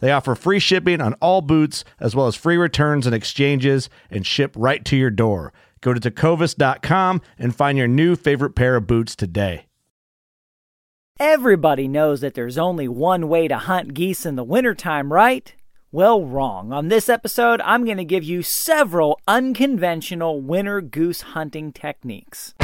They offer free shipping on all boots, as well as free returns and exchanges, and ship right to your door. Go to tecovas.com and find your new favorite pair of boots today. Everybody knows that there's only one way to hunt geese in the wintertime, right? Well, wrong. On this episode, I'm going to give you several unconventional winter goose hunting techniques.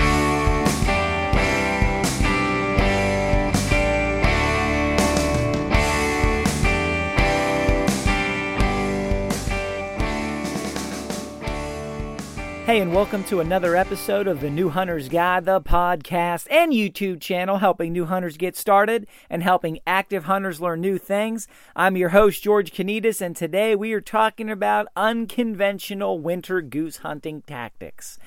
Hey, and welcome to another episode of the New Hunter's Guide, the podcast and YouTube channel helping new hunters get started and helping active hunters learn new things. I'm your host, George Konetes, and today we are talking about unconventional winter goose hunting tactics.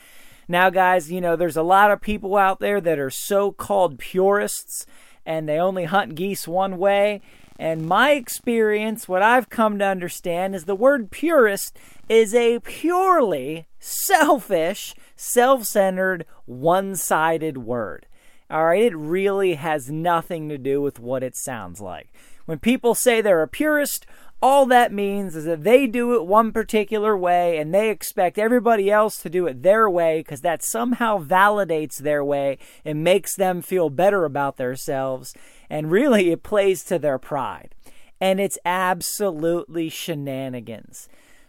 Now, guys, you know, there's a lot of people out there that are so called purists and they only hunt geese one way. And my experience, what I've come to understand, is the word purist is a purely selfish, self centered, one sided word. All right, it really has nothing to do with what it sounds like. When people say they're a purist, all that means is that they do it one particular way and they expect everybody else to do it their way because that somehow validates their way and makes them feel better about themselves. And really, it plays to their pride. And it's absolutely shenanigans.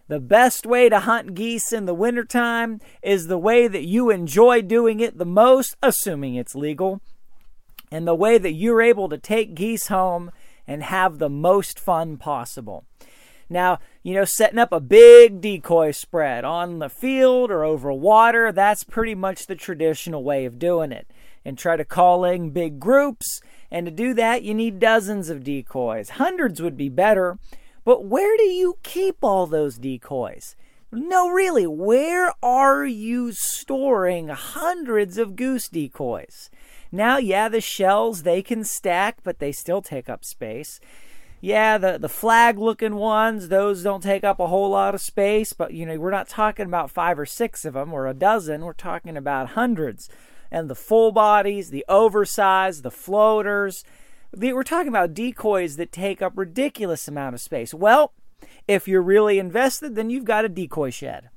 The best way to hunt geese in the wintertime is the way that you enjoy doing it the most, assuming it's legal, and the way that you're able to take geese home and have the most fun possible. Now, you know, setting up a big decoy spread on the field or over water, that's pretty much the traditional way of doing it. And try to call in big groups. And to do that, you need dozens of decoys. Hundreds would be better, but where do you keep all those decoys? No, really, where are you storing hundreds of goose decoys? Now, yeah, the shells, they can stack, but they still take up space. Yeah, the, the flag looking ones, those don't take up a whole lot of space, but you know, we're not talking about five or six of them or a dozen, we're talking about hundreds. And the full bodies, the oversized, the floaters, we're talking about decoys that take up ridiculous amount of space. Well, if you're really invested, then you've got a decoy shed,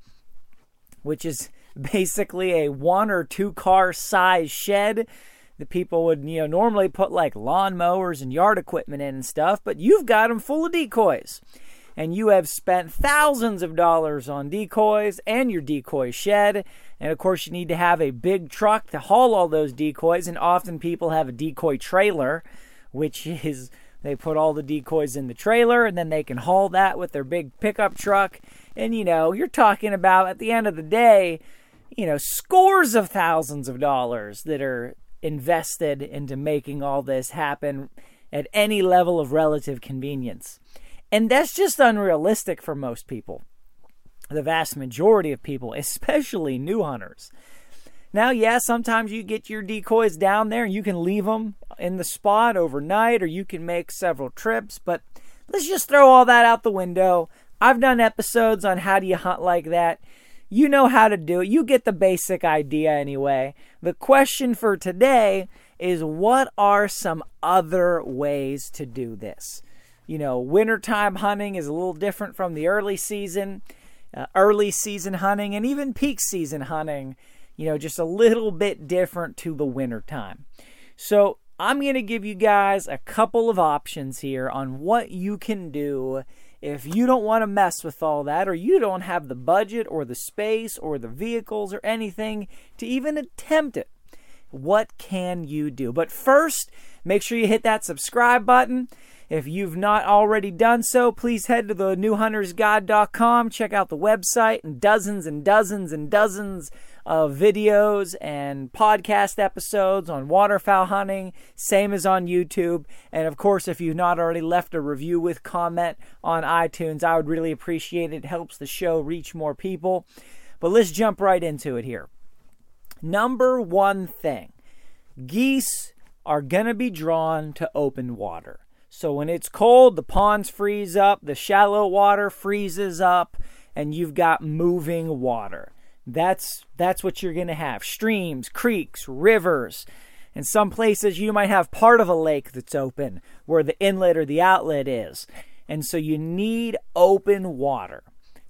which is basically a one or two car size shed that people would, you know, normally put like lawnmowers and yard equipment in and stuff, but you've got them full of decoys. And you have spent thousands of dollars on decoys and your decoy shed. And of course, you need to have a big truck to haul all those decoys. And often people have a decoy trailer which is they put all the decoys in the trailer and then they can haul that with their big pickup truck. And you know, you're talking about at the end of the day, you know, scores of thousands of dollars that are invested into making all this happen at any level of relative convenience. And that's just unrealistic for most people. The vast majority of people, especially new hunters. Now, yeah, sometimes you get your decoys down there and you can leave them in the spot overnight or you can make several trips, but let's just throw all that out the window. I've done episodes on how do you hunt like that. you know how to do it. You get the basic idea anyway. The question for today is what are some other ways to do this? You know, wintertime hunting is a little different from the early season, uh, early season hunting, and even peak season hunting, you know, just a little bit different to the wintertime. So, I'm going to give you guys a couple of options here on what you can do if you don't want to mess with all that, or you don't have the budget, or the space, or the vehicles, or anything to even attempt it. What can you do? But first, make sure you hit that subscribe button. If you've not already done so, please head to the newhuntersguide.com, check out the website, and dozens and dozens and dozens of videos and podcast episodes on waterfowl hunting, same as on YouTube. And of course, if you've not already left a review with comment on iTunes, I would really appreciate it. It helps the show reach more people. But let's jump right into it here. Number one thing geese are going to be drawn to open water. So when it's cold, the ponds freeze up, the shallow water freezes up, and you've got moving water. That's that's what you're going to have. Streams, creeks, rivers. In some places you might have part of a lake that's open where the inlet or the outlet is. And so you need open water.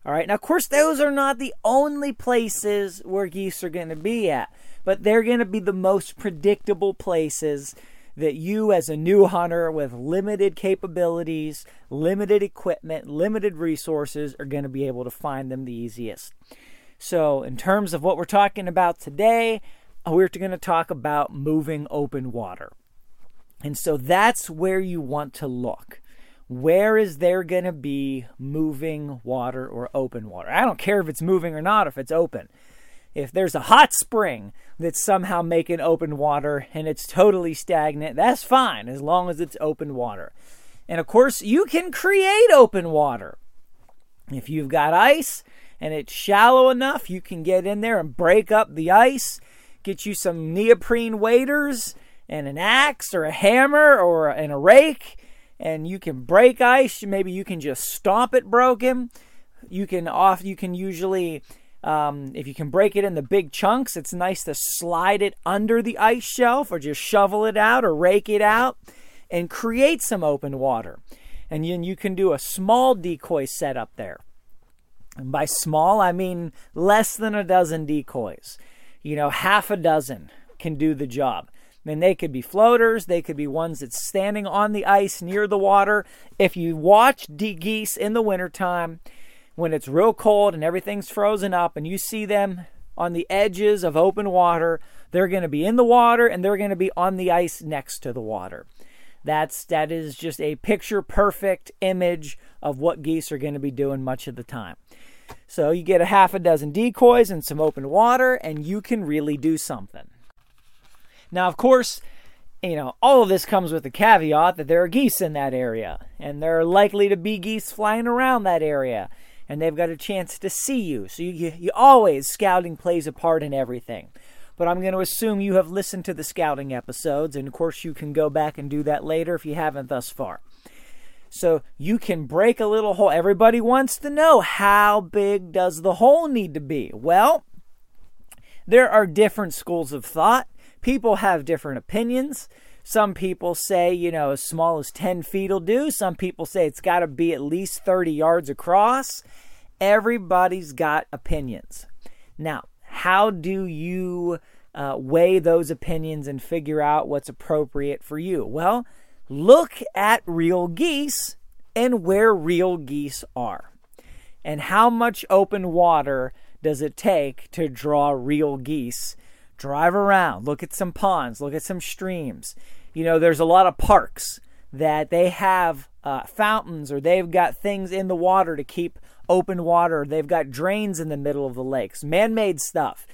All right. Now of course those are not the only places where geese are going to be at, but they're going to be the most predictable places that you as a new hunter with limited capabilities, limited equipment, limited resources are going to be able to find them the easiest. So, in terms of what we're talking about today, we're going to talk about moving open water. And so that's where you want to look. Where is there going to be moving water or open water? I don't care if it's moving or not, if it's open. If there's a hot spring that's somehow making open water and it's totally stagnant, that's fine as long as it's open water. And of course, you can create open water. If you've got ice, and it's shallow enough, you can get in there and break up the ice, get you some neoprene waders and an axe or a hammer or and a rake, and you can break ice. Maybe you can just stomp it broken. You can off. You can usually. Um, if you can break it into big chunks, it's nice to slide it under the ice shelf or just shovel it out or rake it out and create some open water. And then you can do a small decoy setup there. And by small, I mean less than a dozen decoys. You know, half a dozen can do the job. And they could be floaters, they could be ones that's standing on the ice near the water. If you watch de- geese in the wintertime, when it's real cold and everything's frozen up, and you see them on the edges of open water, they're going to be in the water and they're going to be on the ice next to the water. That's that is just a picture perfect image of what geese are going to be doing much of the time. So you get a half a dozen decoys and some open water, and you can really do something. Now, of course, you know, all of this comes with the caveat that there are geese in that area, and there are likely to be geese flying around that area, and they've got a chance to see you. So you, you, you always scouting plays a part in everything. But I'm going to assume you have listened to the scouting episodes, and of course, you can go back and do that later if you haven't thus far. So you can break a little hole. Everybody wants to know how big does the hole need to be? Well, there are different schools of thought. People have different opinions. Some people say, you know, as small as 10 feet will do. Some people say it's got to be at least 30 yards across. Everybody's got opinions. Now, how do you uh, weigh those opinions and figure out what's appropriate for you? Well, look at real geese and where real geese are. And how much open water does it take to draw real geese? Drive around, look at some ponds, look at some streams. You know, there's a lot of parks that they have uh, fountains or they've got things in the water to keep open water. They've got drains in the middle of the lakes, man made stuff.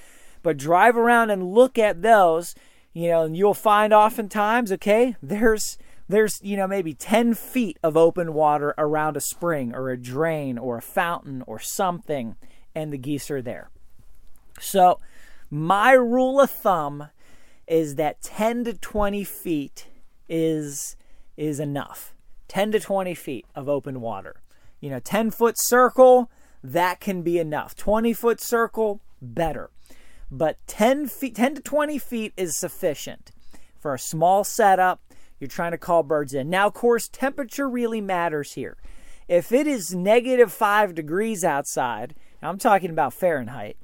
But drive around and look at those, you know, and you'll find oftentimes, okay, there's there's, you know, maybe 10 feet of open water around a spring or a drain or a fountain or something, and the geese are there. So, my rule of thumb is that 10 to 20 feet is is enough. 10 to 20 feet of open water. You know, 10 foot circle, that can be enough. 20 foot circle, better. But 10 feet, 10 to 20 feet is sufficient for a small setup. You're trying to call birds in. Now, of course, temperature really matters here. If it is negative five degrees outside, I'm talking about Fahrenheit,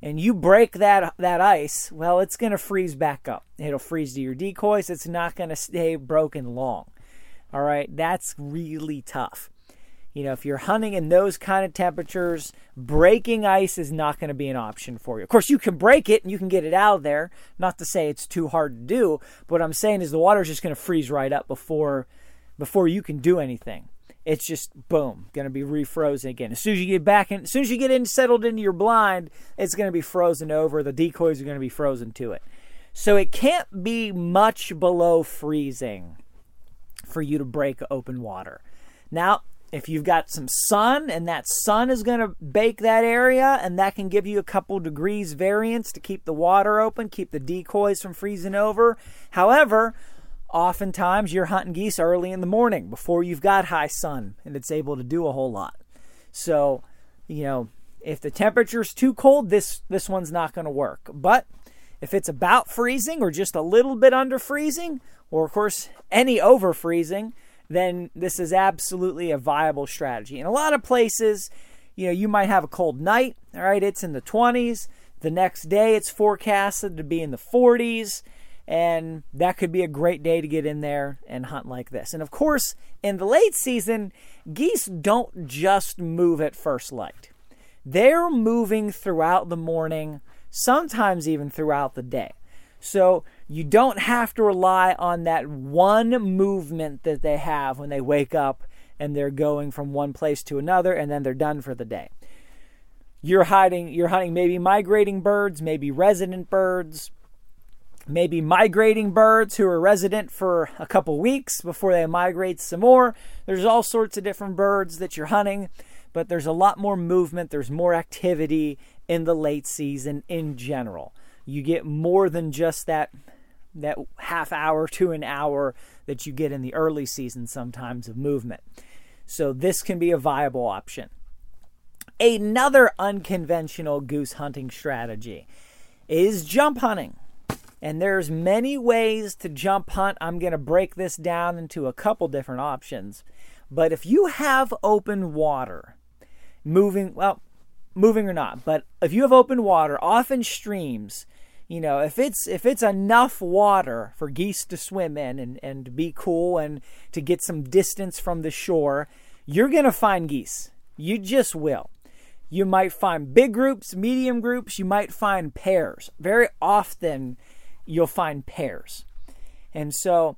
and you break that that ice, well, it's going to freeze back up. It'll freeze to your decoys. It's not going to stay broken long. All right, that's really tough. You know, if you're hunting in those kind of temperatures, breaking ice is not going to be an option for you. Of course, you can break it and you can get it out of there. Not to say it's too hard to do, but what I'm saying is the water is just going to freeze right up before before you can do anything. It's just boom, to be refrozen again. As soon as you get back in, as soon as you get in settled into your blind, it's to be frozen over. The decoys are to be frozen to it. So it can't be much below freezing for you to break open water. Now, if you've got some sun and that sun is going to bake that area and that can give you a couple degrees variance to keep the water open, keep the decoys from freezing over. However, oftentimes you're hunting geese early in the morning before you've got high sun and it's able to do a whole lot. So, you know, if the temperature's too cold, this this one's not going to work. But if it's about freezing or just a little bit under freezing, or of course any over freezing, then this is absolutely a viable strategy. In a lot of places, you know, you might have a cold night, all right, it's in the 20s. The next day it's forecasted to be in the 40s, and that could be a great day to get in there and hunt like this. And of course, in the late season, geese don't just move at first light. They're moving throughout the morning, sometimes even throughout the day. So you don't have to rely on that one movement that they have when they wake up and they're going from one place to another and then they're done for the day. You're hiding you're hunting maybe migrating birds, maybe resident birds, maybe migrating birds who are resident for a couple weeks before they migrate some more. There's all sorts of different birds that you're hunting, but there's a lot more movement, there's more activity in the late season in general you get more than just that that half hour to an hour that you get in the early season sometimes of movement. So this can be a viable option. Another unconventional goose hunting strategy is jump hunting. And there's many ways to jump hunt. I'm going to break this down into a couple different options. But if you have open water, moving, well, moving or not, but if you have open water, often streams, you know, if it's if it's enough water for geese to swim in and, and to be cool and to get some distance from the shore, you're gonna find geese. You just will. You might find big groups, medium groups, you might find pairs. Very often you'll find pairs. And so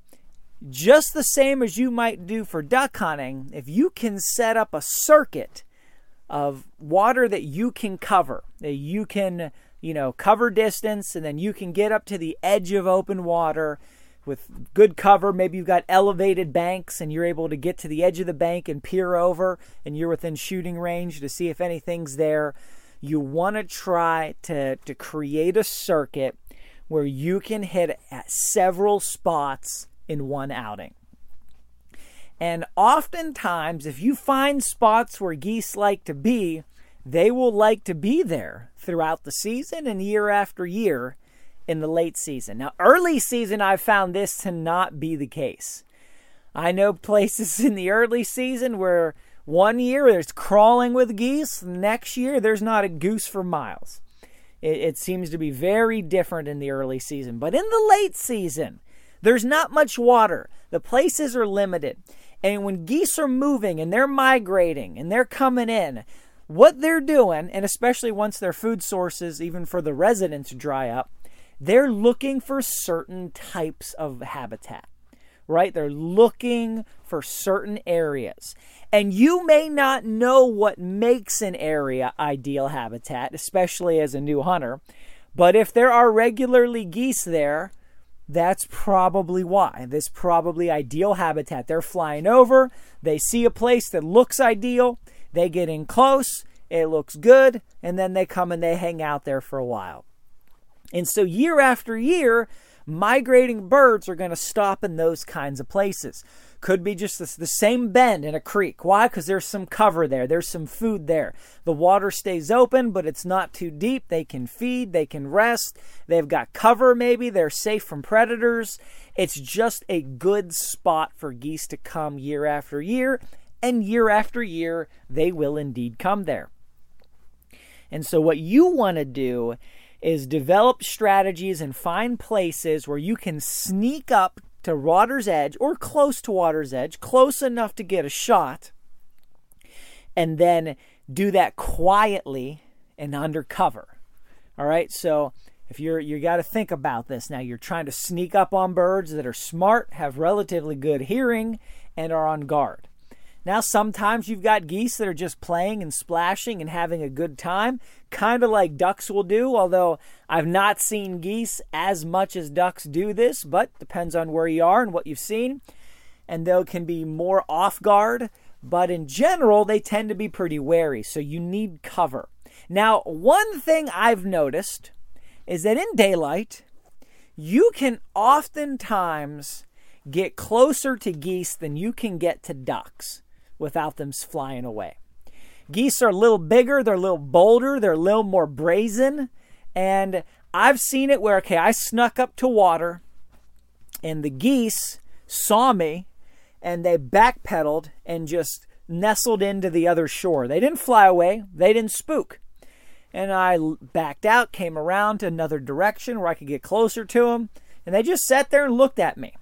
just the same as you might do for duck hunting, if you can set up a circuit of water that you can cover, that you can you know, cover distance, and then you can get up to the edge of open water with good cover. Maybe you've got elevated banks and you're able to get to the edge of the bank and peer over, and you're within shooting range to see if anything's there. You want to try to, to create a circuit where you can hit at several spots in one outing. And oftentimes, if you find spots where geese like to be, they will like to be there throughout the season and year after year in the late season. Now, early season, I've found this to not be the case. I know places in the early season where one year there's crawling with geese, next year there's not a goose for miles. It, it seems to be very different in the early season. But in the late season, there's not much water, the places are limited. And when geese are moving and they're migrating and they're coming in, what they're doing, and especially once their food sources, even for the residents, dry up, they're looking for certain types of habitat, right? They're looking for certain areas. And you may not know what makes an area ideal habitat, especially as a new hunter, but if there are regularly geese there, that's probably why. This probably ideal habitat. They're flying over, they see a place that looks ideal, they get in close, it looks good, and then they come and they hang out there for a while. And so, year after year, migrating birds are going to stop in those kinds of places. Could be just the, the same bend in a creek. Why? Because there's some cover there. There's some food there. The water stays open, but it's not too deep. They can feed. They can rest. They've got cover, maybe. They're safe from predators. It's just a good spot for geese to come year after year. And year after year, they will indeed come there. And so, what you want to do is develop strategies and find places where you can sneak up to water's edge or close to water's edge, close enough to get a shot, and then do that quietly and undercover. All right, so if you're you got to think about this now, you're trying to sneak up on birds that are smart, have relatively good hearing, and are on guard. Now, sometimes you've got geese that are just playing and splashing and having a good time, kind of like ducks will do, although I've not seen geese as much as ducks do this, but depends on where you are and what you've seen. And they can be more off guard, but in general, they tend to be pretty wary, so you need cover. Now, one thing I've noticed is that in daylight, you can oftentimes get closer to geese than you can get to ducks without them flying away. Geese are a little bigger, they're a little bolder, they're a little more brazen. And I've seen it where, okay, I snuck up to water and the geese saw me and they backpedaled and just nestled into the other shore. They didn't fly away, they didn't spook. And I backed out, came around to another direction where I could get closer to them, and they just sat there and looked at me.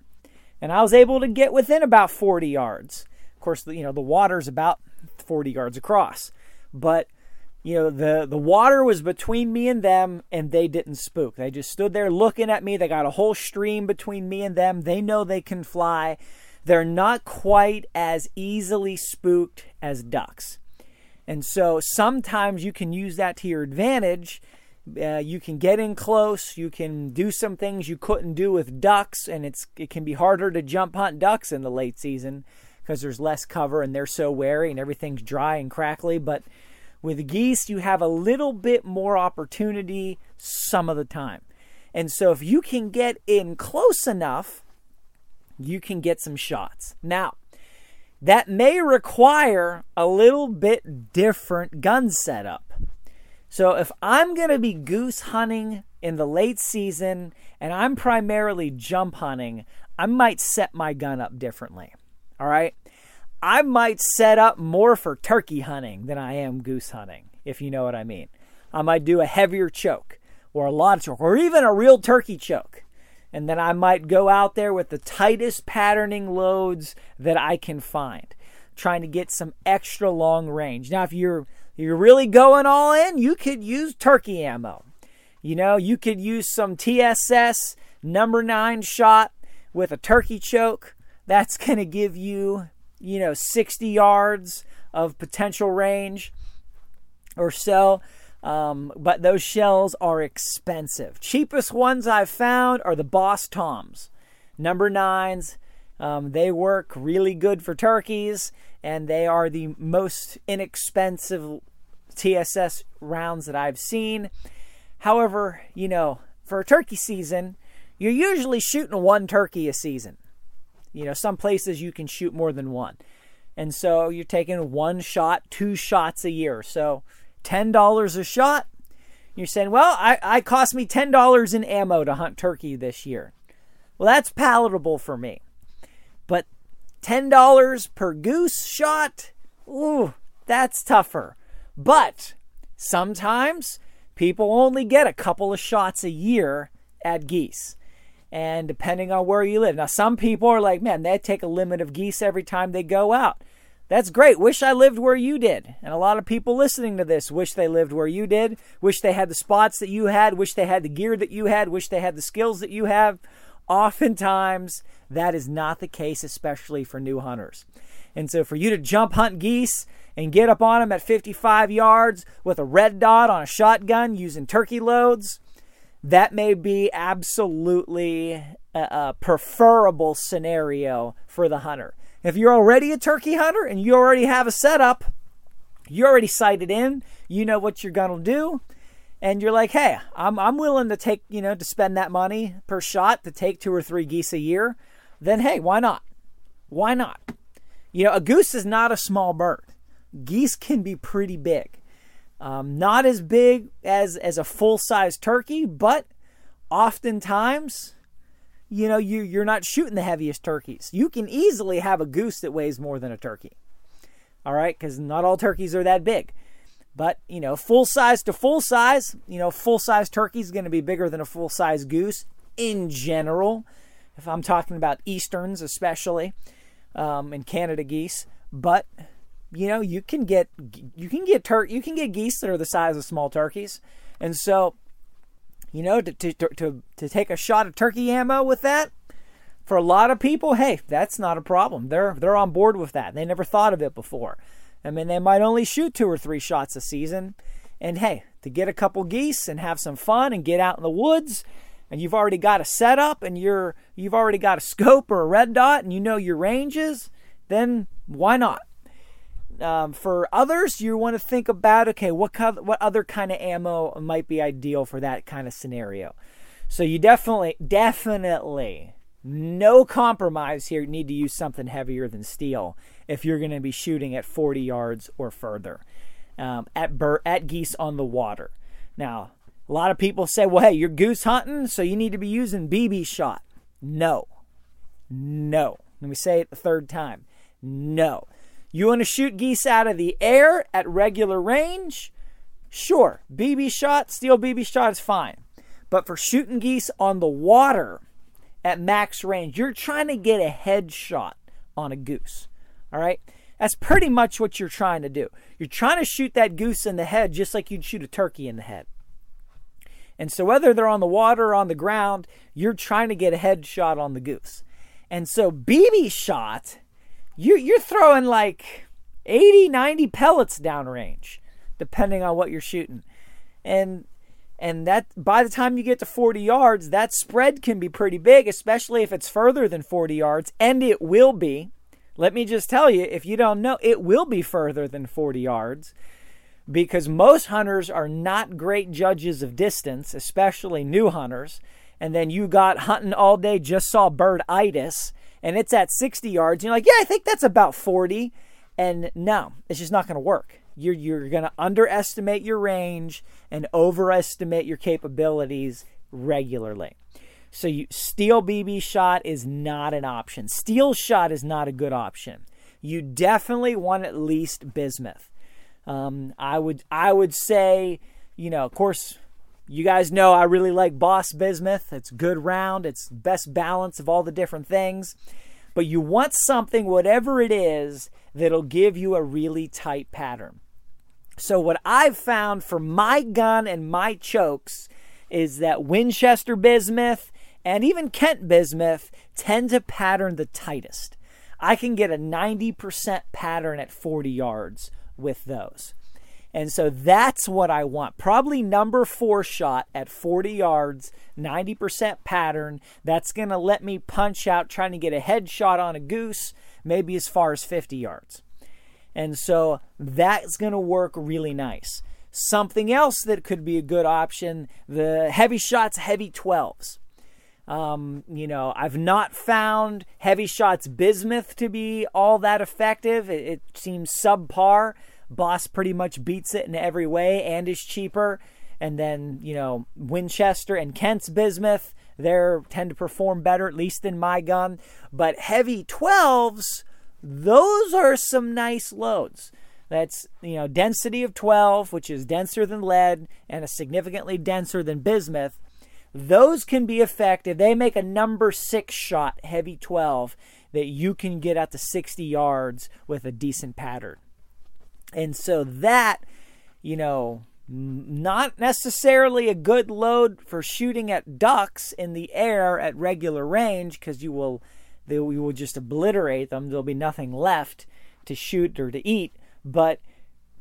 And I was able to get within about 40 yards. Course, you know, the water's about 40 yards across. But you know, the the water was between me and them and they didn't spook. They just stood there looking at me. They got a whole stream between me and them. They know they can fly. They're not quite as easily spooked as ducks. And so sometimes you can use that to your advantage. Uh, you can get in close. You can do some things you couldn't do with ducks, and it's it can be harder to jump hunt ducks in the late season because there's less cover and they're so wary and everything's dry and crackly. But with geese, you have a little bit more opportunity some of the time. And so if you can get in close enough, you can get some shots. Now, that may require a little bit different gun setup. So if I'm going to be goose hunting in the late season and I'm primarily jump hunting, I might set my gun up differently. All right. I might set up more for turkey hunting than I am goose hunting, if you know what I mean. I might do a heavier choke or a lot of choke or even a real turkey choke. And then I might go out there with the tightest patterning loads that I can find, trying to get some extra long range. Now, if you're you're really going all in, you could use turkey ammo. You know, you could use some TSS number nine shot with a turkey choke that's going to give you, you know, 60 yards of potential range or so. Um, but those shells are expensive. Cheapest ones I've found are the Boss Toms, number nines. Um, they work really good for turkeys, and they are the most inexpensive TSS rounds that I've seen. However, you know, for a turkey season, you're usually shooting one turkey a season. You know, some places you can shoot more than one. And so you're taking one shot, two shots a year. So $10 a shot. You're saying, well, I, I cost me $10 in ammo to hunt turkey this year. Well, that's palatable for me. But $10 per goose shot, ooh, that's tougher. But sometimes people only get a couple of shots a year at geese and depending on where you live. Now, some people are like, man, they take a limit of geese every time they go out. That's great. Wish I lived where you did. And a lot of people listening to this wish they lived where you did, wish they had the spots that you had, wish they had the gear that you had, wish they had the skills that you have. Oftentimes, that is not the case, especially for new hunters. And so, for you to jump hunt geese and get up on them at 55 yards with a red dot on a shotgun using turkey loads, that may be absolutely a, preferable scenario for the hunter. If you're already a turkey hunter and you already have a setup, you're already sighted in, you know what you're going to do, and you're like, hey, I'm, I'm willing to take, you know, to spend that money per shot to take two or three geese a year, then hey, why not? Why not? You know, a goose is not a small bird. Geese can be pretty big. Um, not as big as, as a full size turkey, but oftentimes, you know, you, you're not shooting the heaviest turkeys. You can easily have a goose that weighs more than a turkey. All right, because not all turkeys are that big. But, you know, full size to full size, you know, full size turkey is going to be bigger than a full size goose in general. If I'm talking about Easterns, especially, um, and Canada geese. But, you know, you can get, you can get tur- you can get geese that are the size of small turkeys. And so, you know, to, to, to, to take a shot of turkey ammo with that, for a lot of people, hey, that's not a problem. They're they're on board with that. They never thought of it before. I mean, they might only shoot two or three shots a season. And hey, to get a couple geese and have some fun and get out in the woods, and you've already got a setup and you're you've already got a scope or a red dot and you know your ranges, then why not? Um, for others, you want to think about okay, what co- what other kind of ammo might be ideal for that kind of scenario. So you definitely, definitely, no compromise here. You need to use something heavier than steel if you're going to be shooting at 40 yards or further um, at bur- at geese on the water. Now, a lot of people say, "Well, hey, you're goose hunting, so you need to be using BB shot." No, no. Let me say it the third time. No. You want to shoot geese out of the air at regular range? Sure, BB shot, steel BB shot is fine. But for shooting geese on the water at max range, you're trying to get a headshot on a goose. All right? That's pretty much what you're trying to do. You're trying to shoot that goose in the head just like you'd shoot a turkey in the head. And so, whether they're on the water or on the ground, you're trying to get a headshot on the goose. And so, BB shot you, you're throwing like 80, 90 pellets downrange, depending on what you're shooting. And and that by the time you get to 40 yards, that spread can be pretty big, especially if it's further than 40 yards, and it will be. Let me just tell you, if you don't know, it will be further than 40 yards because most hunters are not great judges of distance, especially new hunters. And then you got hunting all day, just saw bird itis, and it's at 60 yards. You're like, yeah, I think that's about 40. And no, it's just not going to work. You're, you're going to underestimate your range and overestimate your capabilities regularly. So you, steel BB shot is not an option. Steel shot is not a good option. You definitely want at least bismuth. Um, I would I would say, you know, of course, you guys know I really like Boss Bismuth. It's good round, it's best balance of all the different things. But you want something, whatever it is, that'll give you a really tight pattern. So, what I've found for my gun and my chokes is that Winchester Bismuth and even Kent Bismuth tend to pattern the tightest. I can get a 90% pattern at 40 yards with those. And so that's what I want. Probably number four shot at 40 yards, 90% pattern. That's going to let me punch out trying to get a headshot on a goose, maybe as far as 50 yards. And so that's going to work really nice. Something else that could be a good option the heavy shots, heavy 12s. Um, you know, I've not found heavy shots bismuth to be all that effective. It, it seems subpar. Boss pretty much beats it in every way and is cheaper. And then, you know, Winchester and Kent's Bismuth, they tend to perform better, at least in my gun. But heavy 12s, those are some nice loads. That's, you know, density of 12, which is denser than lead and a significantly denser than bismuth. Those can be effective. They make a number six shot heavy 12 that you can get out to 60 yards with a decent pattern. And so that, you know, not necessarily a good load for shooting at ducks in the air at regular range because you will they, you will just obliterate them. There'll be nothing left to shoot or to eat. But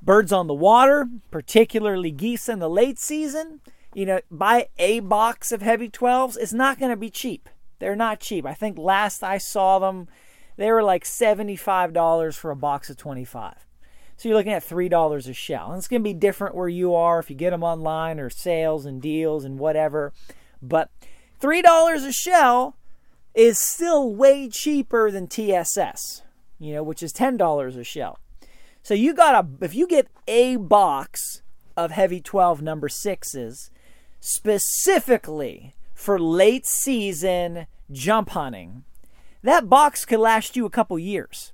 birds on the water, particularly geese in the late season, you know, buy a box of heavy 12s. It's not going to be cheap. They're not cheap. I think last I saw them, they were like $75 for a box of 25. So you're looking at $3 a shell. And it's going to be different where you are if you get them online or sales and deals and whatever. But $3 a shell, is still way cheaper than TSS, you know, which is $10 a shell. So you got a if you get a box of heavy 12 number 6s specifically for late season jump hunting, that box could last you a couple years.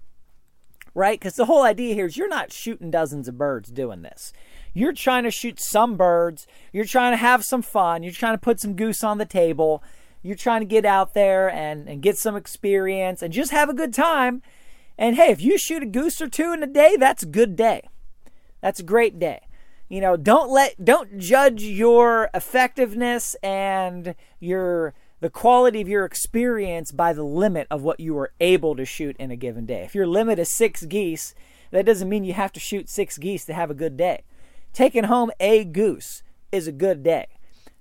Right? Cuz the whole idea here is you're not shooting dozens of birds doing this. You're trying to shoot some birds, you're trying to have some fun, you're trying to put some goose on the table, you're trying to get out there and, and get some experience and just have a good time and hey, if you shoot a goose or two in a day, that's a good day. That's a great day. You know, don't let don't judge your effectiveness and your the quality of your experience by the limit of what you are able to shoot in a given day. If your limit is 6 geese, that doesn't mean you have to shoot 6 geese to have a good day. Taking home a goose is a good day.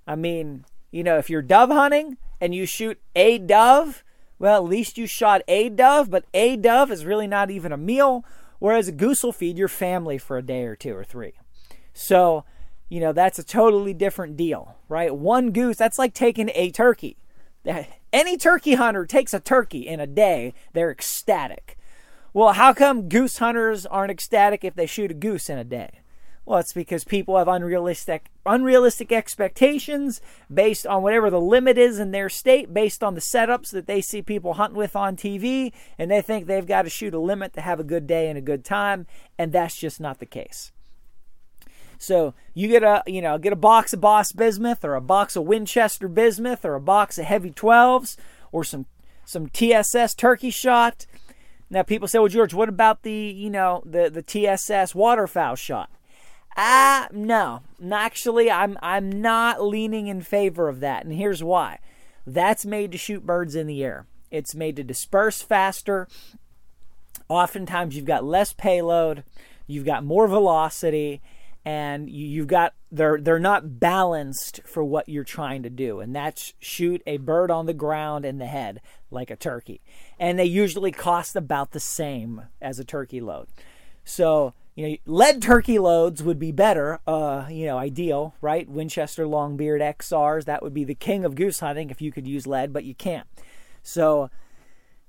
I mean, you know, if you're dove hunting and you shoot a dove, well, at least you shot a dove, but a dove is really not even a meal, whereas a goose will feed your family for a day or two or three. So, you know, that's a totally different deal, right? One goose, that's like taking a turkey. Any turkey hunter takes a turkey in a day, they're ecstatic. Well, how come goose hunters aren't ecstatic if they shoot a goose in a day? Well, it's because people have unrealistic unrealistic expectations based on whatever the limit is in their state, based on the setups that they see people hunting with on TV, and they think they've got to shoot a limit to have a good day and a good time, and that's just not the case. So you get a you know get a box of Boss Bismuth or a box of Winchester Bismuth or a box of Heavy 12s or some some TSS turkey shot. Now people say, well, George, what about the you know the the TSS waterfowl shot? Ah, uh, no. Actually, I'm I'm not leaning in favor of that, and here's why. That's made to shoot birds in the air. It's made to disperse faster. Oftentimes, you've got less payload, you've got more velocity, and you, have got they're they're not balanced for what you're trying to do, and that's shoot a bird on the ground in the head like a turkey. And they usually cost about the same as a turkey load. So you know, lead turkey loads would be better, uh, you know, ideal, right? Winchester Longbeard XRs, that would be the king of goose hunting if you could use lead, but you can't. So,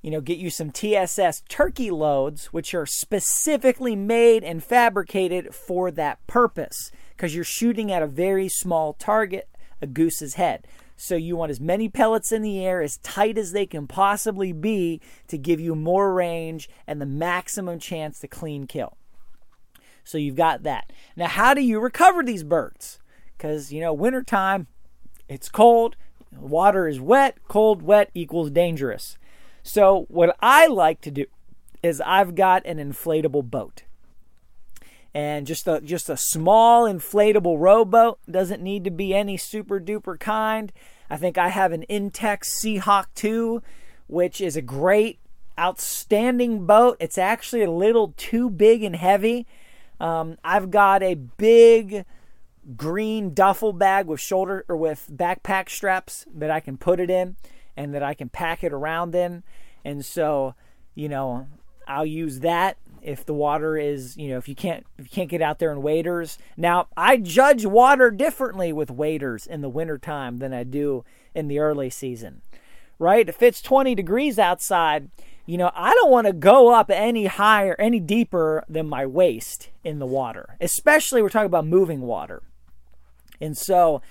you know, get you some TSS turkey loads, which are specifically made and fabricated for that purpose, because you're shooting at a very small target, a goose's head. So you want as many pellets in the air as tight as they can possibly be to give you more range and the maximum chance to clean kill. So you've got that. Now, how do you recover these birds? Because, you know, wintertime, it's cold, water is wet, cold, wet equals dangerous. So, what I like to do is I've got an inflatable boat. And just a just a small inflatable rowboat doesn't need to be any super duper kind. I think I have an Intex Seahawk 2, which is a great, outstanding boat. It's actually a little too big and heavy um, I've got a big green duffel bag with shoulder or with backpack straps that I can put it in and that I can pack it around in. And so, you know, I'll use that if the water is, you know, if you can't if you can't get out there in waders. Now, I judge water differently with waders in the wintertime than I do in the early season. Right? If it's 20 degrees outside, you know, I don't want to go up any higher, any deeper than my waist in the water, especially we're talking about moving water. And so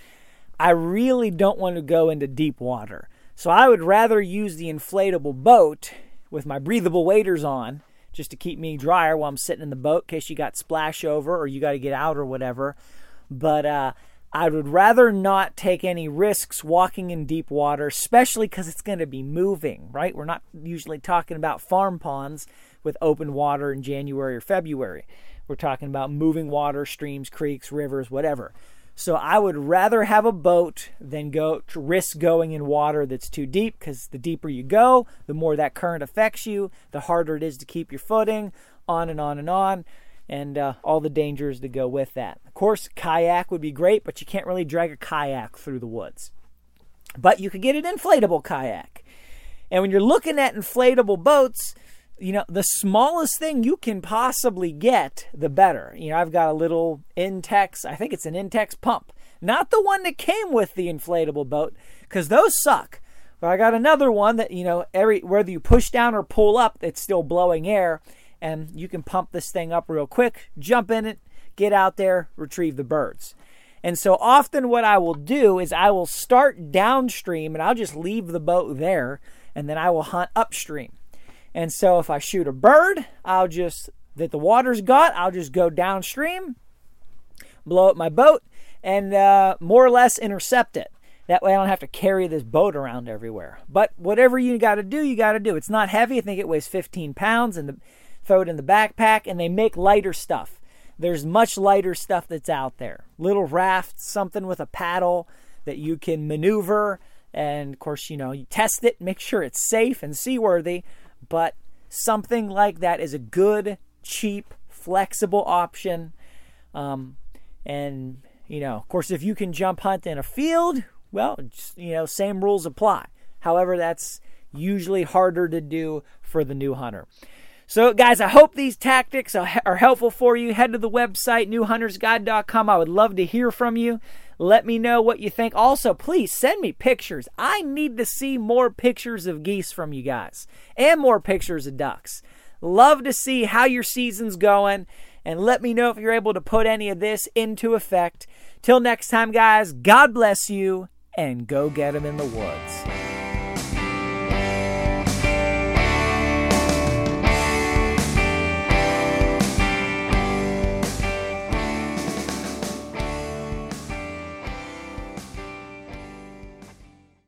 I really don't want to go into deep water. So I would rather use the inflatable boat with my breathable waders on just to keep me drier while I'm sitting in the boat in case you got splash over or you got to get out or whatever. But uh, I would rather not take any risks walking in deep water, especially because it's going to be moving, right? We're not usually talking about farm ponds with open water in January or February. We're talking about moving water, streams, creeks, rivers, whatever. So I would rather have a boat than go risk going in water that's too deep because the deeper you go, the more that current affects you, the harder it is to keep your footing, on and on and on and uh, all the dangers that go with that. Of course, kayak would be great, but you can't really drag a kayak through the woods. But you could get an inflatable kayak. And when you're looking at inflatable boats, you know, the smallest thing you can possibly get, the better. You know, I've got a little Intex, I think it's an Intex pump. Not the one that came with the inflatable boat, because those suck. But I got another one that, you know, every whether you push down or pull up, it's still blowing air and you can pump this thing up real quick, jump in it, get out there, retrieve the birds. And so often what I will do is I will start downstream and I'll just leave the boat there and then I will hunt upstream. And so if I shoot a bird, I'll just that the water's got, I'll just go downstream, blow up my boat, and uh, more or less intercept it. That way I don't have to carry this boat around everywhere. But whatever you got to do, you got to do. It's not heavy. I think it weighs 15 pounds, and the, throw it in the backpack. And they make lighter stuff. There's much lighter stuff that's out there. Little rafts, something with a paddle that you can maneuver. And of course, you know, you test it, make sure it's safe and seaworthy. But something like that is a good, cheap, flexible option. Um, and you know, of course, if you can jump hunt in a field, well, you know, same rules apply. However, that's usually harder to do for the new hunter. So, guys, I hope these tactics are helpful for you. Head to the website, newhuntersguide.com. I would love to hear from you. Let me know what you think. Also, please send me pictures. I need to see more pictures of geese from you guys and more pictures of ducks. Love to see how your season's going and let me know if you're able to put any of this into effect. Till next time, guys, God bless you and go get them in the woods.